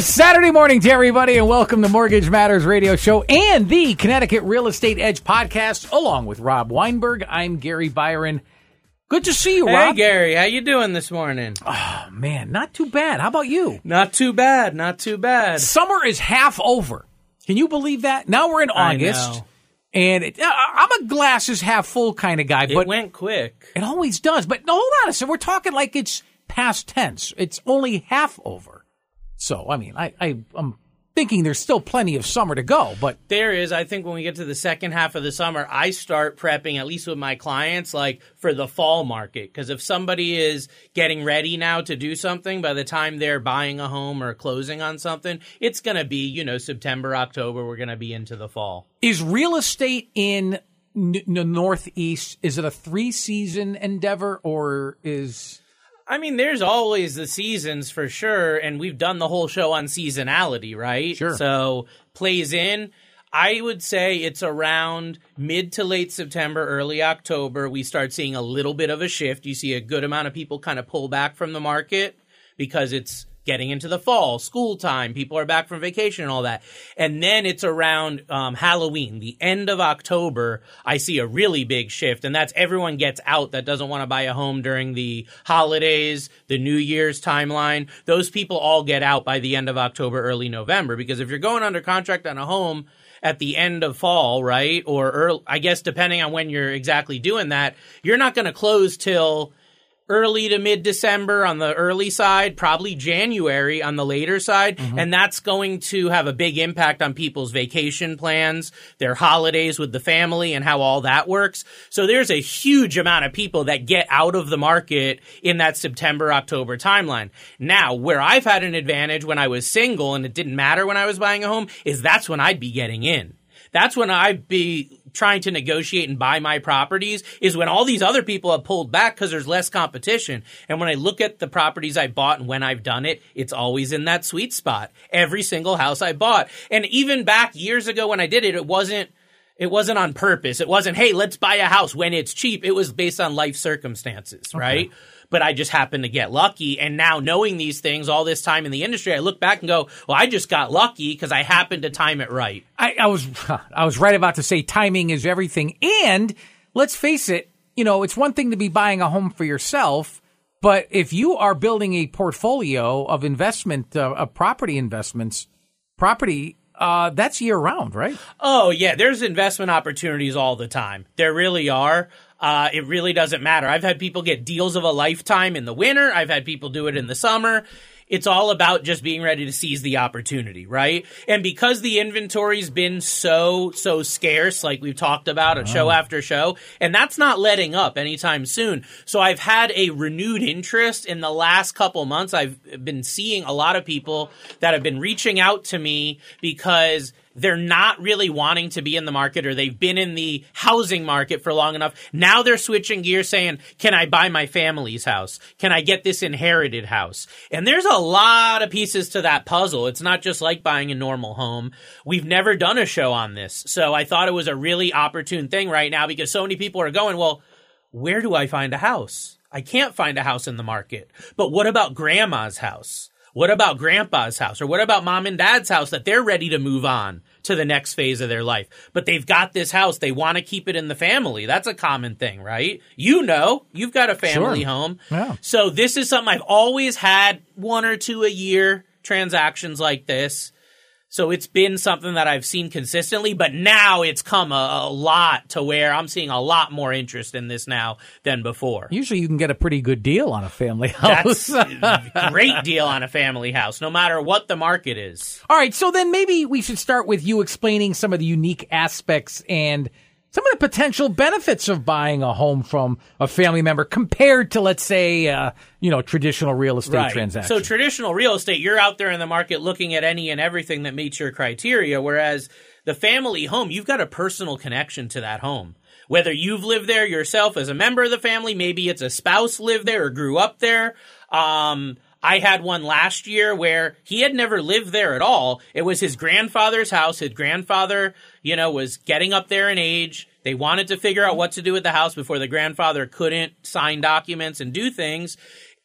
Saturday morning to everybody, and welcome to Mortgage Matters Radio Show and the Connecticut Real Estate Edge podcast, along with Rob Weinberg. I'm Gary Byron. Good to see you, Hey Rob. Gary, how you doing this morning? Oh, man, not too bad. How about you? Not too bad, not too bad. Summer is half over. Can you believe that? Now we're in I August, know. and it, I'm a glasses half full kind of guy, It but went quick. It always does. But no, hold on a second. We're talking like it's past tense. It's only half over. So, I mean, I, I, I'm thinking there's still plenty of summer to go, but There is, I think when we get to the second half of the summer, I start prepping, at least with my clients, like for the fall market. Because if somebody is getting ready now to do something, by the time they're buying a home or closing on something, it's going to be, you know, September, October, we're going to be into the fall. is real estate in n- the Northeast, is it a three season endeavor or is. I mean, there's always the seasons for sure, and we've done the whole show on seasonality, right? Sure. So plays in. I would say it's around mid to late September, early October. We start seeing a little bit of a shift. You see a good amount of people kind of pull back from the market because it's getting into the fall, school time. People are back from vacation and all that. And then it's around um, Halloween, the end of October. I see a really big shift, and that's everyone gets out that doesn't want to buy a home during the holidays, the New Year's timeline. Those people all get out by the end of October, early November. Because if you're going under contract on a home, at the end of fall, right? Or early, I guess depending on when you're exactly doing that, you're not going to close till early to mid December on the early side, probably January on the later side. Mm-hmm. And that's going to have a big impact on people's vacation plans, their holidays with the family, and how all that works. So there's a huge amount of people that get out of the market in that September, October timeline. Now, where I've had an advantage when I was single and it didn't matter when I was buying a home is that's when I'd be getting in that's when I'd be trying to negotiate and buy my properties is when all these other people have pulled back because there's less competition. And when I look at the properties I bought and when I've done it, it's always in that sweet spot. Every single house I bought. And even back years ago when I did it, it wasn't it wasn't on purpose. It wasn't, hey, let's buy a house when it's cheap. It was based on life circumstances, right? But I just happened to get lucky. And now knowing these things all this time in the industry, I look back and go, well, I just got lucky because I happened to time it right. I, I was I was right about to say timing is everything. And let's face it, you know, it's one thing to be buying a home for yourself, but if you are building a portfolio of investment uh, of property investments, property uh, that's year round, right? Oh yeah, there's investment opportunities all the time. There really are. Uh, it really doesn't matter. I've had people get deals of a lifetime in the winter. I've had people do it in the summer. It's all about just being ready to seize the opportunity, right? And because the inventory's been so, so scarce, like we've talked about at show after show, and that's not letting up anytime soon. So I've had a renewed interest in the last couple months. I've been seeing a lot of people that have been reaching out to me because they're not really wanting to be in the market or they've been in the housing market for long enough. Now they're switching gears saying, can I buy my family's house? Can I get this inherited house? And there's a lot of pieces to that puzzle. It's not just like buying a normal home. We've never done a show on this. So I thought it was a really opportune thing right now because so many people are going, well, where do I find a house? I can't find a house in the market. But what about grandma's house? What about grandpa's house? Or what about mom and dad's house that they're ready to move on to the next phase of their life? But they've got this house. They want to keep it in the family. That's a common thing, right? You know, you've got a family Sure. home. Yeah. So this is something I've always had one or two a year transactions like this. So it's been something that I've seen consistently, but now it's come a, a lot to where I'm seeing a lot more interest in this now than before. Usually you can get a pretty good deal on a family house. That's a great deal on a family house, no matter what the market is. All right, so then maybe we should start with you explaining some of the unique aspects and some of the potential benefits of buying a home from a family member compared to, let's say, uh, you know, traditional real estate transactions. So traditional real estate, you're out there in the market looking at any and everything that meets your criteria, whereas the family home, you've got a personal connection to that home. Whether you've lived there yourself as a member of the family, maybe it's a spouse lived there or grew up there. Um, I had one last year where he had never lived there at all. It was his grandfather's house. His grandfather, you know, was getting up there in age. They wanted to figure out what to do with the house before the grandfather couldn't sign documents and do things.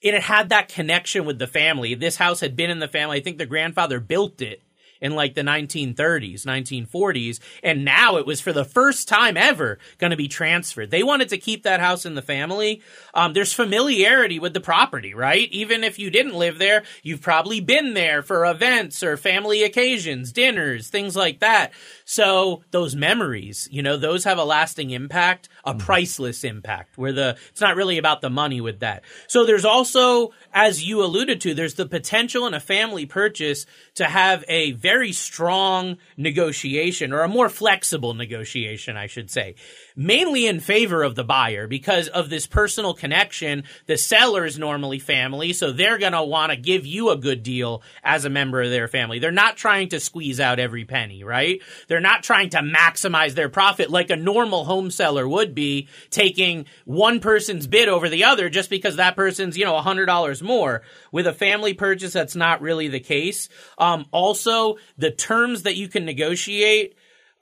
and it had that connection with the family. This house had been in the family. I think the grandfather built it in like the 1930s, 1940s, and now it was for the first time ever going to be transferred. They wanted to keep that house in the family. Um, there's familiarity with the property, right? Even if you didn't live there, you've probably been there for events or family occasions, dinners, things like that. So those memories, you know, those have a lasting impact, a mm. priceless impact where the, it's not really about the money with that. So there's also, as you alluded to, there's the potential in a family purchase to have a very strong negotiation or a more flexible negotiation, I should say mainly in favor of the buyer because of this personal connection. The seller is normally family, so they're going to want to give you a good deal as a member of their family. They're not trying to squeeze out every penny, right? They're not trying to maximize their profit like a normal home seller would be taking one person's bid over the other just because that person's, you know, $100 more. With a family purchase, that's not really the case. Um, also, the terms that you can negotiate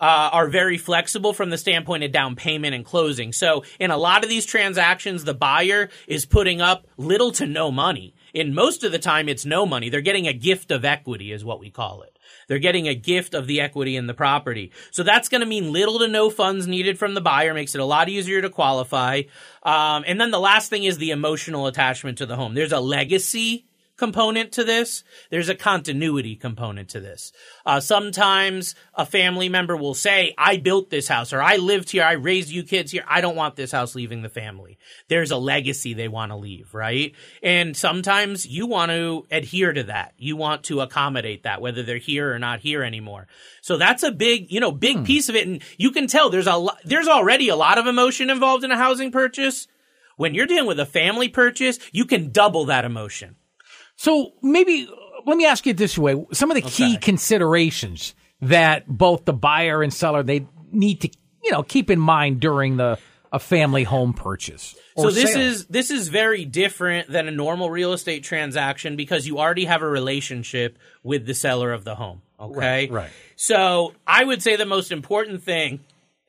uh, are very flexible from the standpoint of down payment and closing. So in a lot of these transactions, the buyer is putting up little to no money. In most of the time, it's no money. They're getting a gift of equity is what we call it. They're getting a gift of the equity in the property. So that's going to mean little to no funds needed from the buyer, makes it a lot easier to qualify. Um, and then the last thing is the emotional attachment to the home. There's a legacy component to this. There's a continuity component to this. Uh, sometimes a family member will say, I built this house or I lived here. I raised you kids here. I don't want this house leaving the family. There's a legacy they want to leave, right? And sometimes you want to adhere to that. You want to accommodate that, whether they're here or not here anymore. So that's a big, you know, big hmm. piece of it. And you can tell there's a lot, there's already a lot of emotion involved in a housing purchase. When you're dealing with a family purchase, you can double that emotion so maybe let me ask you this way: some of the okay. key considerations that both the buyer and seller they need to you know keep in mind during the a family home purchase. So this sale. is this is very different than a normal real estate transaction because you already have a relationship with the seller of the home. Okay, right. right. So I would say the most important thing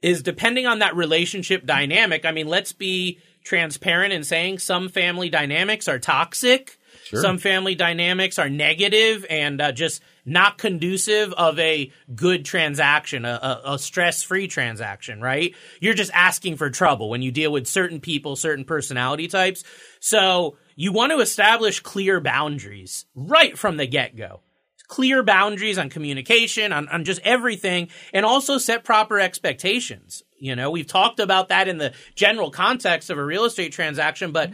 is depending on that relationship dynamic. I mean, let's be transparent in saying some family dynamics are toxic Sure. Some family dynamics are negative and uh, just not conducive of a good transaction, a, a, a stress free transaction, right? You're just asking for trouble when you deal with certain people, certain personality types. So you want to establish clear boundaries right from the get go clear boundaries on communication, on, on just everything, and also set proper expectations. You know, we've talked about that in the general context of a real estate transaction, but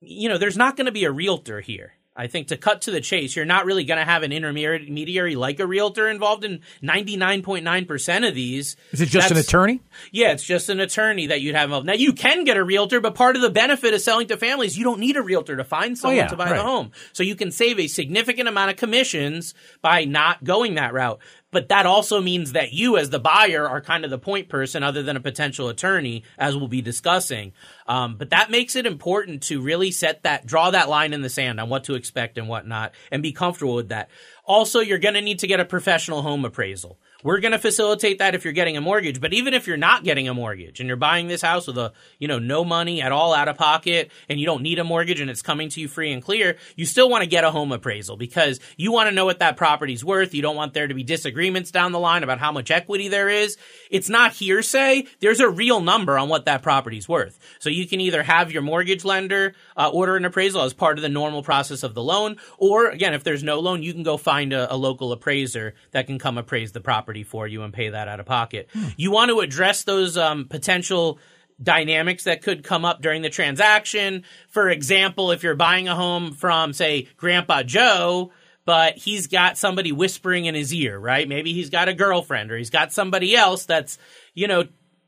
you know, there's not going to be a realtor here. I think to cut to the chase, you're not really going to have an intermediary like a realtor involved in 99.9% of these. Is it just That's, an attorney? Yeah, it's just an attorney that you'd have involved. Now, you can get a realtor, but part of the benefit of selling to families, you don't need a realtor to find oh, someone oh, yeah, to buy right. the home. So you can save a significant amount of commissions by not going that route but that also means that you as the buyer are kind of the point person other than a potential attorney as we'll be discussing. Um, but that makes it important to really set that draw that line in the sand on what to expect and what not and be comfortable with that. Also you're going to need to get a professional home appraisal we're going to facilitate that if you're getting a mortgage. But even if you're not getting a mortgage and you're buying this house with a, you know, no money at all out of pocket and you don't need a mortgage and it's coming to you free and clear, you still want to get a home appraisal because you want to know what that property's worth. You don't want there to be disagreements down the line about how much equity there is. It's not hearsay. There's a real number on what that property's worth. So you can either have your mortgage lender uh, order an appraisal as part of the normal process of the loan, or again, if there's no loan, you can go find a, a local appraiser that can come appraise the property property for you and pay that out of pocket. Hmm. You want to address those um, potential dynamics that could come up during the transaction. For example, if you're buying a home from, say, Grandpa Joe, but he's got somebody whispering in his ear, right? Maybe he's got a girlfriend or he's got somebody else that's, you know,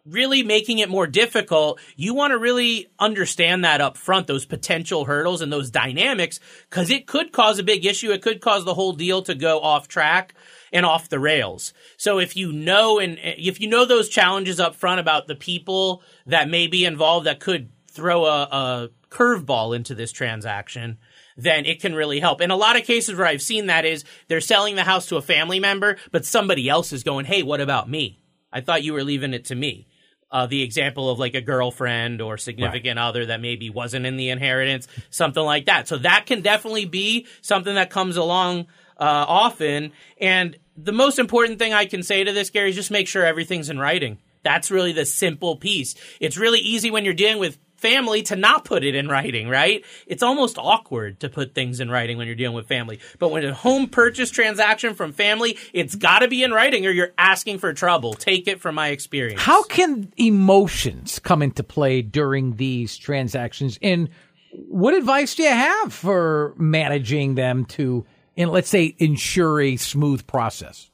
really making it more difficult, you want to really understand that up front, those potential hurdles and those dynamics, because it could cause a big issue. It could cause the whole deal to go off track and off the rails. So if you know and if you know those challenges up front about the people that may be involved that could throw a, a curveball into this transaction, then it can really help. In a lot of cases where I've seen that is they're selling the house to a family member, but somebody else is going, Hey, what about me? I thought you were leaving it to me. uh, the example of like a girlfriend or significant right. other that maybe wasn't in the inheritance, something like that. So that can definitely be something that comes along uh, often. And the most important thing I can say to this, Gary, is just make sure everything's in writing. That's really the simple piece. It's really easy when you're dealing with family to not put it in writing, right? It's almost awkward to put things in writing when you're dealing with family. But when a home purchase transaction from family, it's got to be in writing or you're asking for trouble. Take it from my experience. How can emotions come into play during these transactions? And what advice do you have for managing them to, and let's say, ensure a smooth process?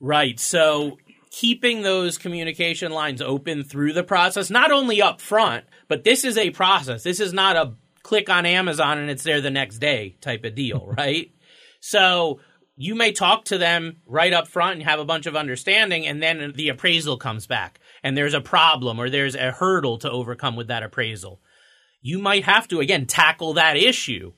Right. So keeping those communication lines open through the process, not only up front, but this is a process. This is not a click on Amazon and it's there the next day type of deal, right? so you may talk to them right up front and have a bunch of understanding, and then the appraisal comes back and there's a problem or there's a hurdle to overcome with that appraisal. You might have to, again, tackle that issue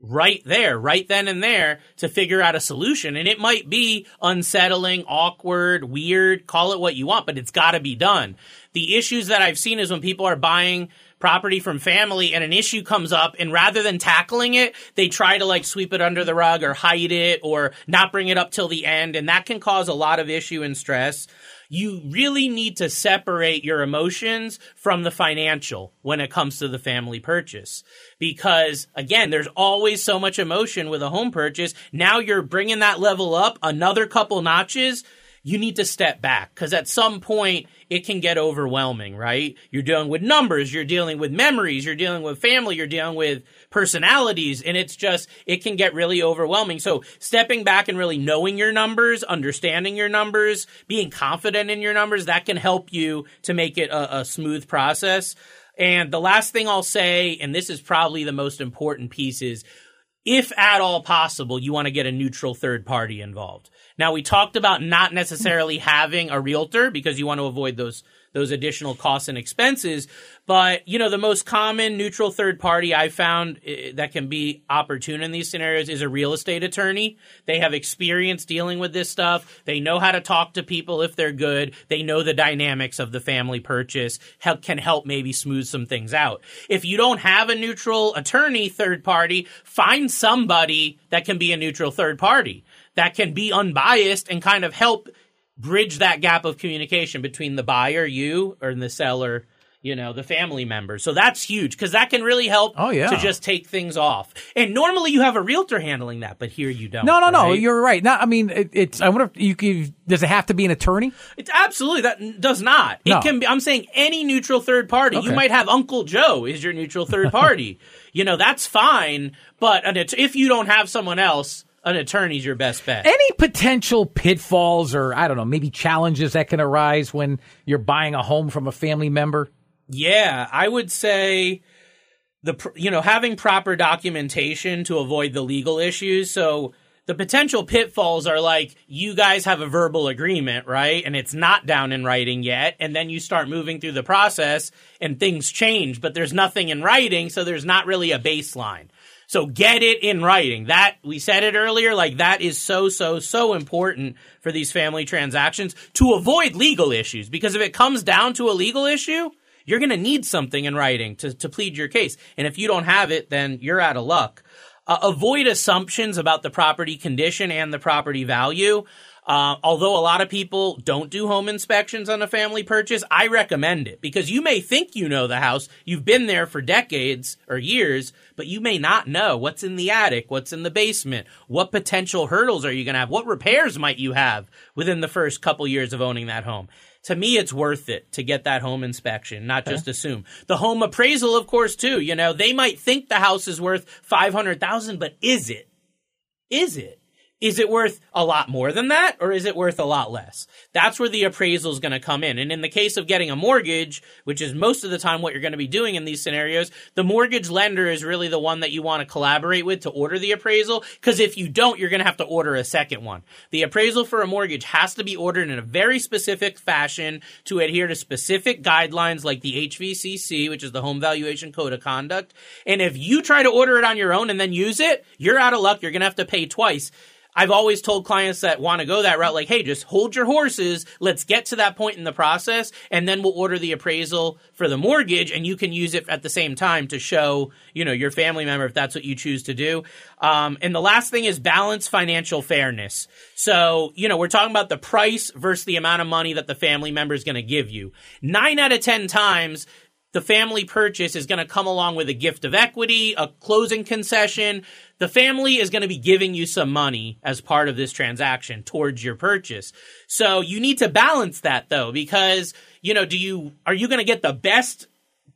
right there, right then and there to figure out a solution. And it might be unsettling, awkward, weird, call it what you want, but it's got to be done. The issues that I've seen is when people are buying property from family and an issue comes up and rather than tackling it, they try to like sweep it under the rug or hide it or not bring it up till the end. And that can cause a lot of issue and stress you really need to separate your emotions from the financial when it comes to the family purchase. Because again, there's always so much emotion with a home purchase. Now you're bringing that level up another couple notches you need to step back because at some point it can get overwhelming, right? You're dealing with numbers, you're dealing with memories, you're dealing with family, you're dealing with personalities, and it's just, it can get really overwhelming. So stepping back and really knowing your numbers, understanding your numbers, being confident in your numbers, that can help you to make it a, a smooth process. And the last thing I'll say, and this is probably the most important piece is, if at all possible, you want to get a neutral third party involved. Now we talked about not necessarily having a realtor because you want to avoid those those additional costs and expenses. But, you know, the most common neutral third party I found eh, that can be opportune in these scenarios is a real estate attorney. They have experience dealing with this stuff. They know how to talk to people if they're good. They know the dynamics of the family purchase, help, can help maybe smooth some things out. If you don't have a neutral attorney third party, find somebody that can be a neutral third party that can be unbiased and kind of help bridge that gap of communication between the buyer, you, or the seller, you know, the family members. So that's huge because that can really help oh, yeah. to just take things off. And normally you have a realtor handling that, but here you don't. No, no, right? no. You're right. Now, I mean, it, it's. I wonder if you could. Does it have to be an attorney? It's absolutely that does not. It can be. I'm saying any neutral third party. Okay. You might have Uncle Joe is your neutral third party. you know, that's fine. But if you don't have someone else, an attorney's your best bet. Any potential pitfalls or I don't know, maybe challenges that can arise when you're buying a home from a family member? Yeah, I would say the you know having proper documentation to avoid the legal issues. So the potential pitfalls are like you guys have a verbal agreement, right? And it's not down in writing yet. And then you start moving through the process and things change, but there's nothing in writing. So there's not really a baseline. So get it in writing. That, we said it earlier, like that is so, so, so important for these family transactions to avoid legal issues. Because if it comes down to a legal issue, you're going to need something in writing to, to plead your case. And if you don't have it, then you're out of luck. Uh, avoid assumptions about the property condition and the property value. Uh, although a lot of people don't do home inspections on a family purchase, I recommend it because you may think you know the house. You've been there for decades or years, but you may not know what's in the attic, what's in the basement, what potential hurdles are you going to have, what repairs might you have within the first couple years of owning that home. To me, it's worth it to get that home inspection, not just assume. The home appraisal, of course, too. You know, they might think the house is worth 500,000, but is it? Is it? Is it worth a lot more than that or is it worth a lot less? That's where the appraisal is going to come in. And in the case of getting a mortgage, which is most of the time what you're going to be doing in these scenarios, the mortgage lender is really the one that you want to collaborate with to order the appraisal. Because if you don't, you're going to have to order a second one. The appraisal for a mortgage has to be ordered in a very specific fashion to adhere to specific guidelines like the HVCC, which is the Home Valuation Code of Conduct. And if you try to order it on your own and then use it, you're out of luck. You're going to have to pay twice I've always told clients that want to go that route, like, hey, just hold your horses. Let's get to that point in the process, and then we'll order the appraisal for the mortgage, and you can use it at the same time to show, you know, your family member if that's what you choose to do. Um, and the last thing is balance financial fairness. So, you know, we're talking about the price versus the amount of money that the family member is going to give you. Nine out of 10 times, the family purchase is going to come along with a gift of equity, a closing concession. The family is going to be giving you some money as part of this transaction towards your purchase. So you need to balance that though, because, you know, do you, are you going to get the best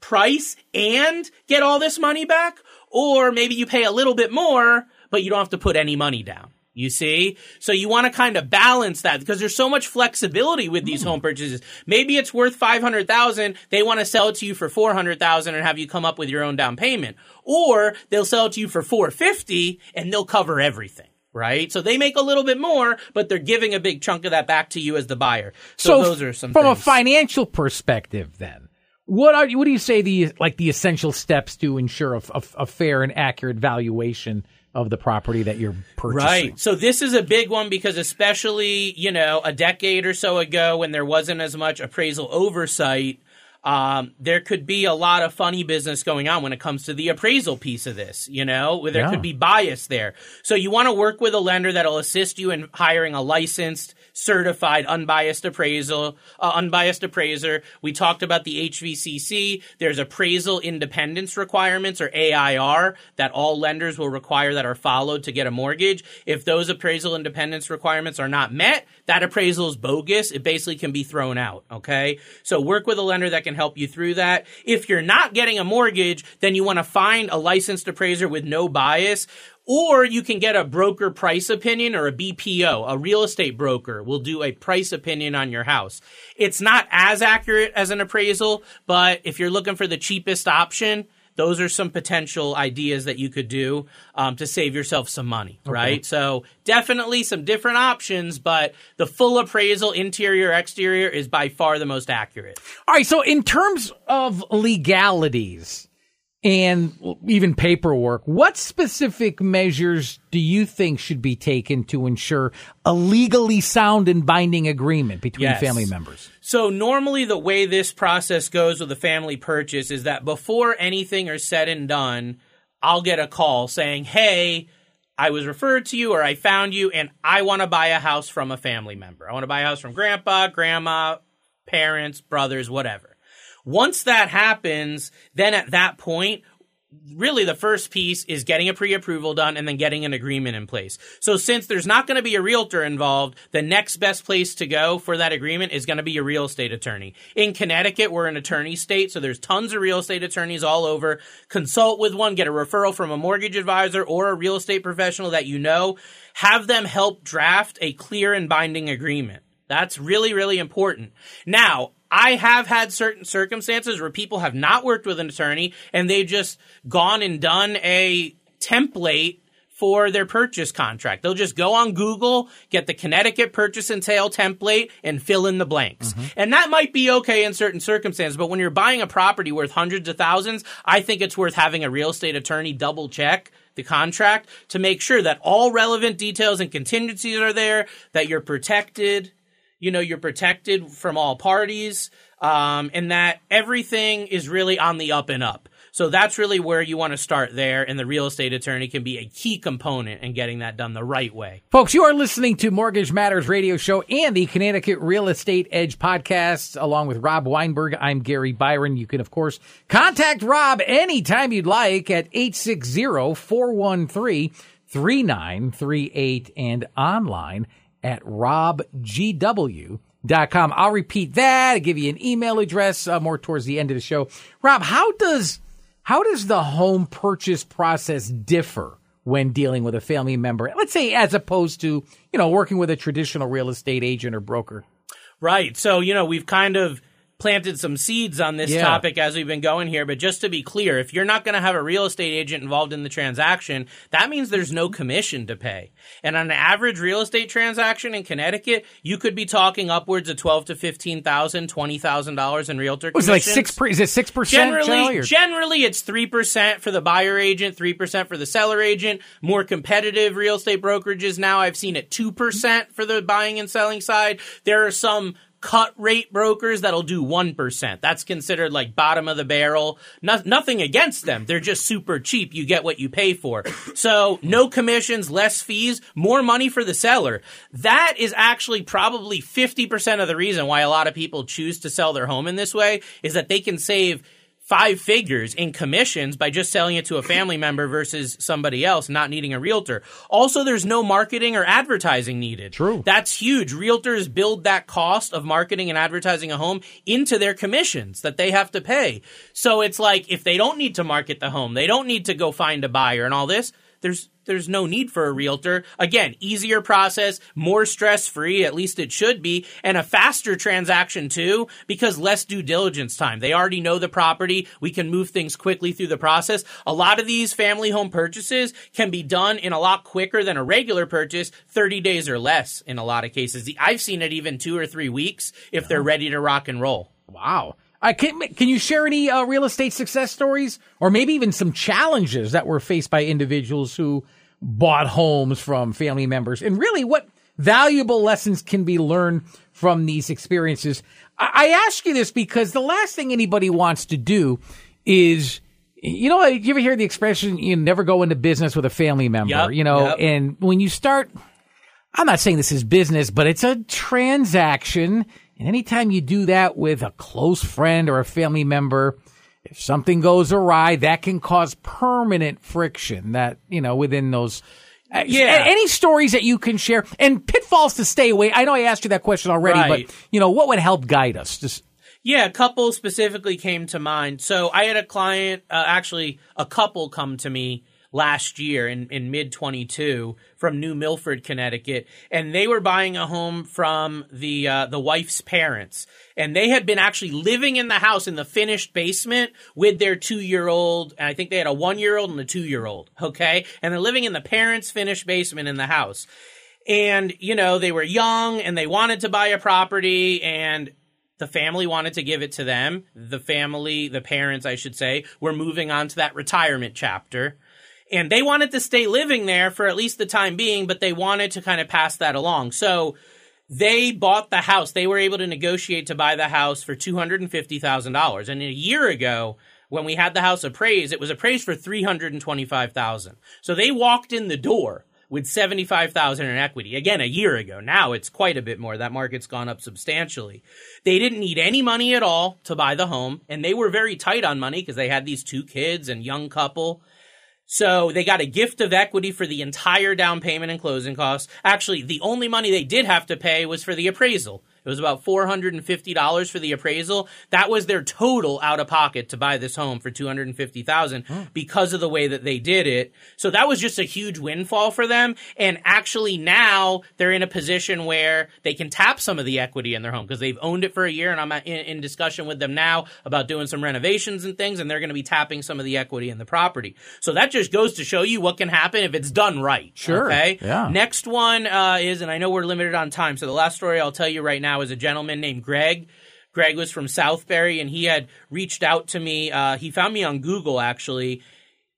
price and get all this money back? Or maybe you pay a little bit more, but you don't have to put any money down. You see? So you want to kind of balance that because there's so much flexibility with these mm. home purchases. Maybe it's worth 500,000. They want to sell it to you for 400,000 and have you come up with your own down payment. Or they'll sell it to you for 450 and they'll cover everything. Right? So they make a little bit more, but they're giving a big chunk of that back to you as the buyer. So, so those are some from things. a financial perspective then. What are what do you say the like the essential steps to ensure a, a, a fair and accurate valuation of the property that you're purchasing. Right. So this is a big one because especially, you know, a decade or so ago when there wasn't as much appraisal oversight, um, there could be a lot of funny business going on when it comes to the appraisal piece of this, you know, there yeah. could be bias there. So you want to work with a lender that'll assist you in hiring a licensed certified unbiased appraisal, uh, unbiased appraiser. We talked about the HVCC. There's appraisal independence requirements or AIR that all lenders will require that are followed to get a mortgage. If those appraisal independence requirements are not met, that appraisal is bogus. It basically can be thrown out. Okay. So work with a lender that can help you through that. If you're not getting a mortgage, then you want to find a licensed appraiser with no bias or you can get a broker price opinion or a BPO, a real estate broker will do a price opinion on your house. It's not as accurate as an appraisal, but if you're looking for the cheapest option, those are some potential ideas that you could do um, to save yourself some money, okay. right? So definitely some different options, but the full appraisal, interior, exterior, is by far the most accurate. All right. So in terms of legalities, and even paperwork. What specific measures do you think should be taken to ensure a legally sound and binding agreement between yes. family members? So normally the way this process goes with a family purchase is that before anything is said and done, I'll get a call saying, "Hey, I was referred to you or I found you and I want to buy a house from a family member. I want to buy a house from grandpa, grandma, parents, brothers, whatever." Once that happens, then at that point, really the first piece is getting a pre-approval done and then getting an agreement in place. So since there's not going to be a realtor involved, the next best place to go for that agreement is going to be a real estate attorney. In Connecticut, we're an attorney state, so there's tons of real estate attorneys all over. Consult with one, get a referral from a mortgage advisor or a real estate professional that you know. Have them help draft a clear and binding agreement. That's really, really important. Now, I have had certain circumstances where people have not worked with an attorney and they've just gone and done a template for their purchase contract. They'll just go on Google, get the Connecticut purchase and sale template and fill in the blanks. Mm-hmm. And that might be okay in certain circumstances, but when you're buying a property worth hundreds of thousands, I think it's worth having a real estate attorney double check the contract to make sure that all relevant details and contingencies are there, that you're protected, you know, you're protected from all parties, um, and that everything is really on the up and up. So that's really where you want to start there, and the real estate attorney can be a key component in getting that done the right way. Folks, you are listening to Mortgage Matters radio show and the Connecticut Real Estate Edge podcast, along with Rob Weinberg. I'm Gary Byron. You can, of course, contact Rob anytime you'd like at 860 413 3938 and online at robgw.com. I'll repeat that. I'll give you an email address uh, more towards the end of the show. Rob, how does how does the home purchase process differ when dealing with a family member? Let's say as opposed to, you know, working with a traditional real estate agent or broker. Right. So, you know, we've kind of planted some seeds on this Yeah. topic as we've been going here, but just to be clear, if you're not going to have a real estate agent involved in the transaction, that means there's no commission to pay. And on an average real estate transaction in Connecticut, you could be talking upwards of twelve to fifteen thousand, twenty thousand dollars in realtor. Was it like six? Per, is it six percent? Generally, generally it's three percent for the buyer agent, three percent for the seller agent. More competitive real estate brokerages now, I've seen it two percent for the buying and selling side. There are some cut rate brokers that'll do one percent. That's considered like bottom of the barrel. No, nothing against them; they're just super cheap. You get what you pay for. So no commissions, less fees, more money for the seller. That is actually probably fifty percent of the reason why a lot of people choose to sell their home in this way is that they can save five figures in commissions by just selling it to a family member versus somebody else not needing a realtor. Also, there's no marketing or advertising needed. True. That's huge. Realtors build that cost of marketing and advertising a home into their commissions that they have to pay. So it's like if they don't need to market the home, they don't need to go find a buyer and all this, there's there's no need for a realtor. Again, easier process, more stress free, at least it should be, and a faster transaction too, because less due diligence time. They already know the property. We can move things quickly through the process. A lot of these family home purchases can be done in a lot quicker than a regular purchase, 30 days or less in a lot of cases. I've seen it even two or three weeks if they're ready to rock and roll. Wow. I can, can you share any uh, real estate success stories or maybe even some challenges that were faced by individuals who bought homes from family members and really what valuable lessons can be learned from these experiences? I, I ask you this because the last thing anybody wants to do is you know, you ever hear the expression, you never go into business with a family member, Yep, you know, yep. and when you start, I'm not saying this is business, but it's a transaction. And anytime you do that with a close friend or a family member, if something goes awry, that can cause permanent friction that, you know, within those. uh, Yeah. Any stories that you can share and pitfalls to stay away? I know I asked you that question already, Right. but, you know, what would help guide us? Just, Yeah, a couple specifically came to mind. So I had a client, uh, actually a couple come to me last year in, in mid 22 from New Milford, Connecticut, and they were buying a home from the uh, the wife's parents, and they had been actually living in the house in the finished basement with their two year old, I think they had a one year old and a two year old. Okay, and they're living in the parents' finished basement in the house. And, you know, they were young and they wanted to buy a property and the family wanted to give it to them. The family, the parents, I should say, were moving on to that retirement chapter. And they wanted to stay living there for at least the time being, but they wanted to kind of pass that along. So they bought the house. They were able to negotiate to buy the house for $250,000. And a year ago, when we had the house appraised, it was appraised for 325,000. So they walked in the door with 75,000 in equity. Again, a year ago. Now it's quite a bit more. That market's gone up substantially. They didn't need any money at all to buy the home and they were very tight on money because they had these two kids and young couple. So they got a gift of equity for the entire down payment and closing costs. Actually, the only money they did have to pay was for the appraisal. It was about $450 for the appraisal. That was their total out of pocket to buy this home for 250,000 because of the way that they did it. So that was just a huge windfall for them and actually now they're in a position where they can tap some of the equity in their home because they've owned it for a year and I'm in, in discussion with them now about doing some renovations and things and they're going to be tapping some of the equity in the property. So that just goes to show you what can happen if it's done right. Sure. Okay. Yeah. Next one uh, is, and I know we're limited on time, so the last story I'll tell you right now is a gentleman named Greg. Greg was from Southbury, and he had reached out to me. Uh, he found me on Google, actually.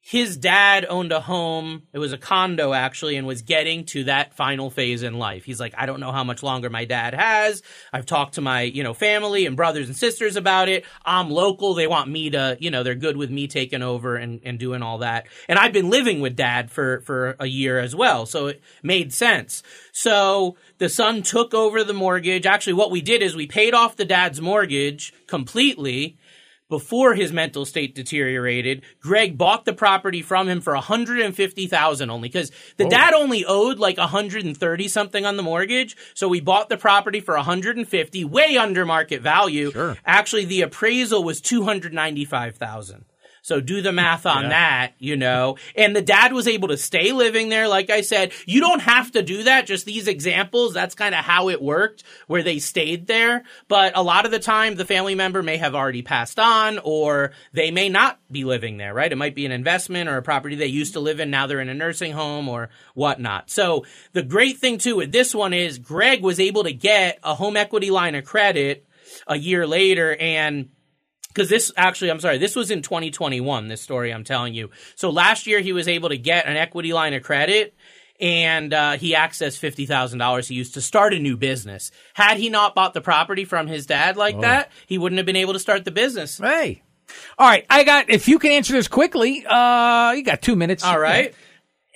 His dad owned a home. It was a condo, actually, and was getting to that final phase in life. He's like, I don't know how much longer my dad has. I've talked to my, you know, family and brothers and sisters about it. I'm local. They want me to, you know, they're good with me taking over and, and doing all that. And I've been living with dad for, for a year as well. So it made sense. So the son took over the mortgage. Actually, what we did is we paid off the dad's mortgage completely before his mental state deteriorated. Greg bought the property from him for 150,000 only cuz the oh. dad only owed like 130 something on the mortgage. So we bought the property for 150, way under market value. Sure. Actually, the appraisal was 295,000. So do the math on yeah. that, you know. And the dad was able to stay living there. Like I said, you don't have to do that. Just these examples, that's kind of how it worked, where they stayed there. But a lot of the time, the family member may have already passed on or they may not be living there, right? It might be an investment or a property they used to live in. Now they're in a nursing home or whatnot. So the great thing too with this one is Greg was able to get a home equity line of credit a year later and because this actually, I'm sorry, this was in 2021, this story I'm telling you. So last year he was able to get an equity line of credit and uh, he accessed $50,000 he used to start a new business. Had he not bought the property from his dad like oh. that, he wouldn't have been able to start the business. Hey. All right, I got if you can answer this quickly, uh you got 2 minutes. All right.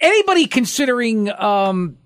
Anybody considering um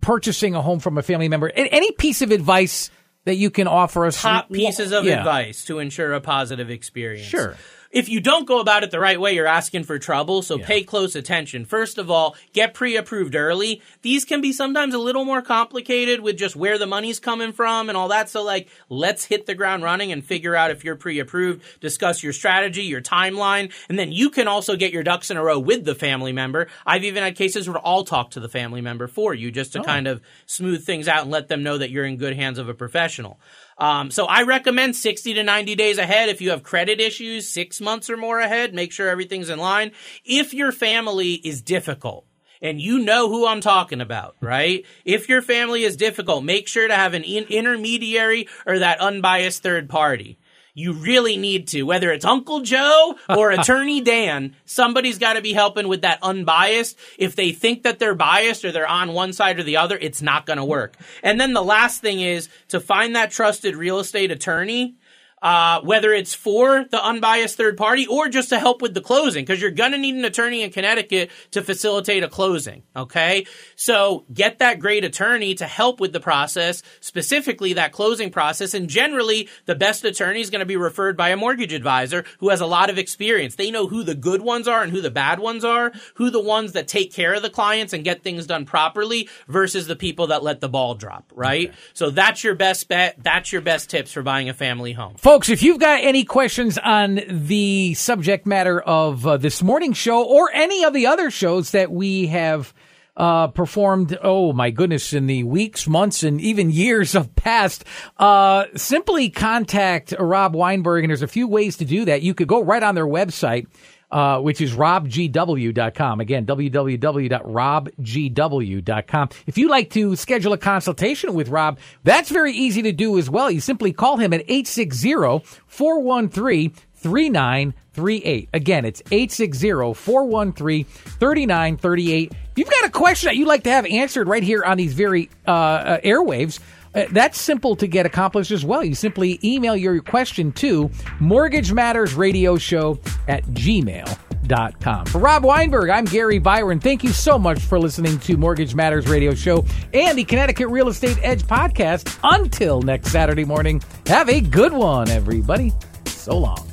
purchasing a home from a family member, any piece of advice that you can offer us? Top pieces of yeah. advice to ensure a positive experience. Sure if you don't go about it the right way, you're asking for trouble. So yeah. pay close attention. First of all, get pre-approved early. These can be sometimes a little more complicated with just where the money's coming from and all that. So like, let's hit the ground running and figure out if you're pre-approved, discuss your strategy, your timeline, and then you can also get your ducks in a row with the family member. I've even had cases where I'll talk to the family member for you just to oh. kind of smooth things out and let them know that you're in good hands of a professional. Um, so I recommend 60 to 90 days ahead. If you have credit issues, six months or more ahead, make sure everything's in line. If your family is difficult, and you know who I'm talking about, right? If your family is difficult, make sure to have an in- intermediary or that unbiased third party you really need to, whether it's Uncle Joe or Attorney Dan, somebody's got to be helping with that unbiased. If they think that they're biased or they're on one side or the other, it's not going to work. And then the last thing is to find that trusted real estate attorney uh, whether it's for the unbiased third party or just to help with the closing, because you're going to need an attorney in Connecticut to facilitate a closing. Okay. So get that great attorney to help with the process, specifically that closing process. And generally, the best attorney is going to be referred by a mortgage advisor who has a lot of experience. They know who the good ones are and who the bad ones are, who the ones that take care of the clients and get things done properly versus the people that let the ball drop, right? Okay. So that's your best bet. That's your best tips for buying a family home. Folks, if you've got any questions on the subject matter of uh, this morning show or any of the other shows that we have uh, performed, oh my goodness, in the weeks, months, and even years of past, uh, simply contact Rob Weinberg. And there's a few ways to do that. You could go right on their website uh, which is robgw.com. Again, www.robgw.com. If you'd like to schedule a consultation with Rob, that's very easy to do as well. You simply call him at 860 413 3938. Again, it's 860 413 3938. If you've got a question that you'd like to have answered right here on these very uh, uh, airwaves, Uh, that's simple to get accomplished as well. You simply email your question to Mortgage Matters Radio Show at gmail.com. For Rob Weinberg, I'm Gary Byron. Thank you so much for listening to Mortgage Matters Radio Show and the Connecticut Real Estate Edge podcast. Until next Saturday morning, have a good one, everybody. So long.